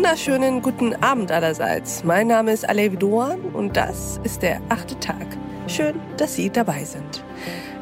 wunderschönen guten Abend allerseits. Mein Name ist Alevi Doan und das ist der achte Tag. Schön, dass Sie dabei sind.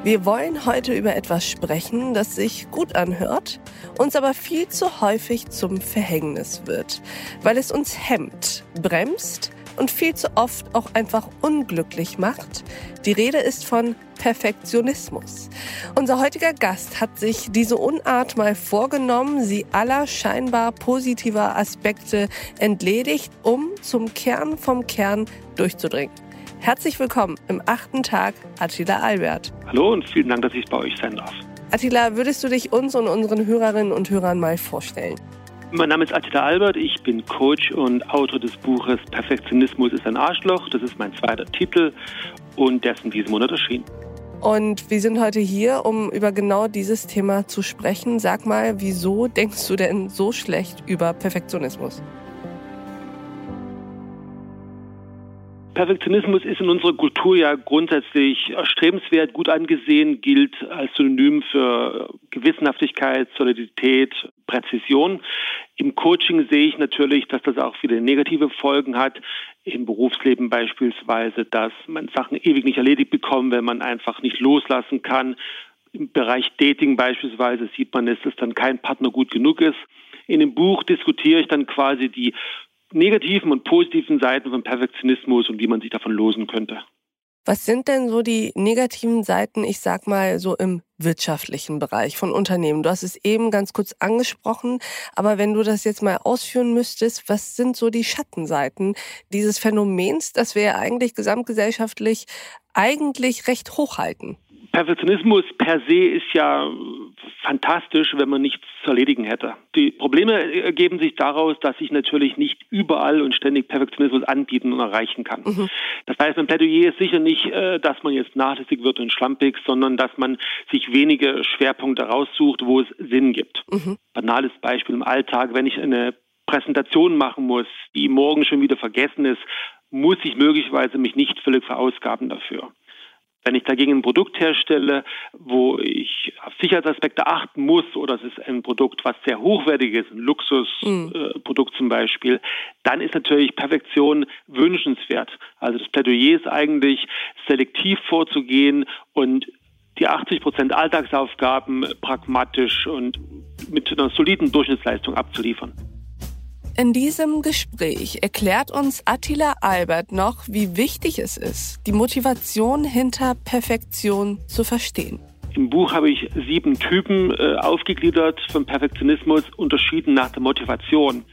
Wir wollen heute über etwas sprechen, das sich gut anhört, uns aber viel zu häufig zum Verhängnis wird, weil es uns hemmt, bremst und viel zu oft auch einfach unglücklich macht. Die Rede ist von Perfektionismus. Unser heutiger Gast hat sich diese Unart mal vorgenommen, sie aller scheinbar positiver Aspekte entledigt, um zum Kern vom Kern durchzudringen. Herzlich willkommen im achten Tag, Attila Albert. Hallo und vielen Dank, dass ich bei euch sein darf. Attila, würdest du dich uns und unseren Hörerinnen und Hörern mal vorstellen? Mein Name ist Attila Albert, ich bin Coach und Autor des Buches Perfektionismus ist ein Arschloch. Das ist mein zweiter Titel und der ist in diesem Monat erschienen. Und wir sind heute hier, um über genau dieses Thema zu sprechen. Sag mal, wieso denkst du denn so schlecht über Perfektionismus? Perfektionismus ist in unserer Kultur ja grundsätzlich erstrebenswert, gut angesehen, gilt als Synonym für Gewissenhaftigkeit, Solidität, Präzision. Im Coaching sehe ich natürlich, dass das auch viele negative Folgen hat. Im Berufsleben beispielsweise, dass man Sachen ewig nicht erledigt bekommt, wenn man einfach nicht loslassen kann. Im Bereich Dating beispielsweise sieht man, dass dann kein Partner gut genug ist. In dem Buch diskutiere ich dann quasi die negativen und positiven Seiten von Perfektionismus und wie man sich davon losen könnte. Was sind denn so die negativen Seiten, ich sag mal, so im wirtschaftlichen Bereich von Unternehmen? Du hast es eben ganz kurz angesprochen, aber wenn du das jetzt mal ausführen müsstest, was sind so die Schattenseiten dieses Phänomens, das wir ja eigentlich gesamtgesellschaftlich eigentlich recht hochhalten? Perfektionismus per se ist ja fantastisch, wenn man nichts zu erledigen hätte. Die Probleme ergeben sich daraus, dass ich natürlich nicht überall und ständig Perfektionismus anbieten und erreichen kann. Mhm. Das heißt, mein Plädoyer ist sicher nicht, äh, dass man jetzt nachlässig wird und schlampig, sondern dass man sich wenige Schwerpunkte raussucht, wo es Sinn gibt. Mhm. Banales Beispiel im Alltag, wenn ich eine Präsentation machen muss, die morgen schon wieder vergessen ist, muss ich möglicherweise mich nicht völlig verausgaben dafür. Wenn ich dagegen ein Produkt herstelle, wo ich auf Sicherheitsaspekte achten muss, oder es ist ein Produkt, was sehr hochwertig ist, ein Luxusprodukt mhm. äh, zum Beispiel, dann ist natürlich Perfektion wünschenswert. Also das Plädoyer ist eigentlich, selektiv vorzugehen und die 80 Prozent Alltagsaufgaben pragmatisch und mit einer soliden Durchschnittsleistung abzuliefern. In diesem Gespräch erklärt uns Attila Albert noch, wie wichtig es ist, die Motivation hinter Perfektion zu verstehen. Im Buch habe ich sieben Typen äh, aufgegliedert von Perfektionismus, unterschieden nach der Motivation.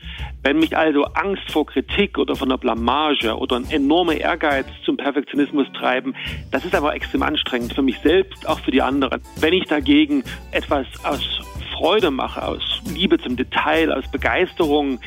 Wenn mich also Angst vor Kritik oder von der Blamage oder ein enormer Ehrgeiz zum Perfektionismus treiben, das ist aber extrem anstrengend für mich selbst, auch für die anderen. Wenn ich dagegen etwas aus Freude mache, aus Liebe zum Detail, aus Begeisterung,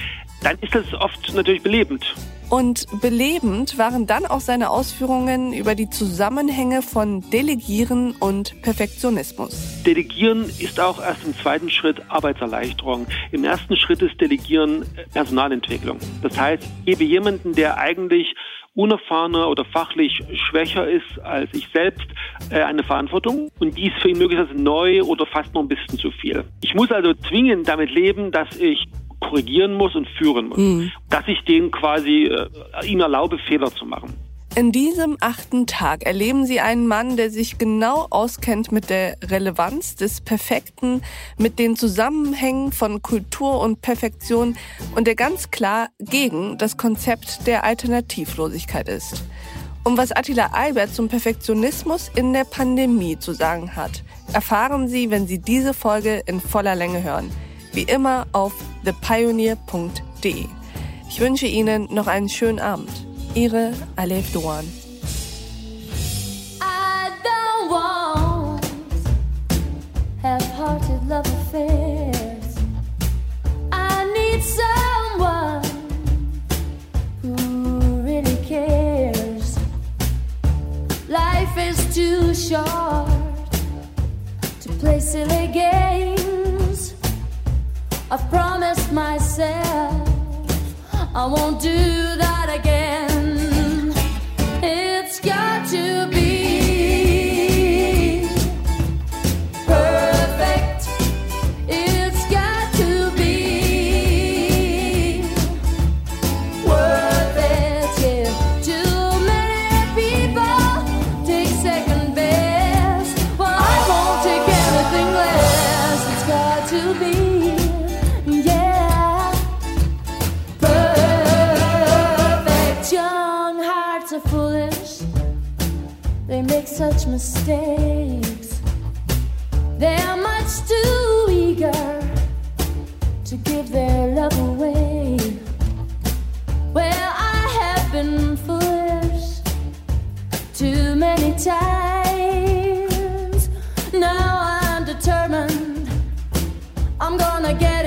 dann ist das oft natürlich belebend. Und belebend waren dann auch seine Ausführungen über die Zusammenhänge von Delegieren und Perfektionismus. Delegieren ist auch erst im zweiten Schritt Arbeitserleichterung. Im ersten Schritt ist Delegieren Personalentwicklung. Das heißt, ich gebe jemanden, der eigentlich unerfahrener oder fachlich schwächer ist als ich selbst, äh, eine Verantwortung und die ist für ihn möglicherweise neu oder fast noch ein bisschen zu viel. Ich muss also zwingend damit leben, dass ich korrigieren muss und führen muss. Mhm. Dass ich denen quasi äh, ihm erlaube, Fehler zu machen. In diesem achten Tag erleben Sie einen Mann, der sich genau auskennt mit der Relevanz des Perfekten, mit den Zusammenhängen von Kultur und Perfektion und der ganz klar gegen das Konzept der Alternativlosigkeit ist. Um was Attila Albert zum Perfektionismus in der Pandemie zu sagen hat, erfahren Sie, wenn Sie diese Folge in voller Länge hören wie immer auf thepioneer.de. Ich wünsche Ihnen noch einen schönen Abend. Ihre Alef Doan. I won't do mistakes. They are much too eager to give their love away. Well, I have been foolish too many times. Now I'm determined I'm gonna get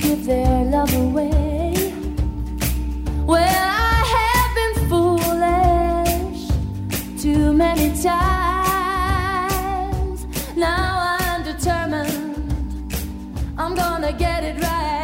give their love away. Well, I have been foolish too many times. Now I'm determined I'm gonna get it right.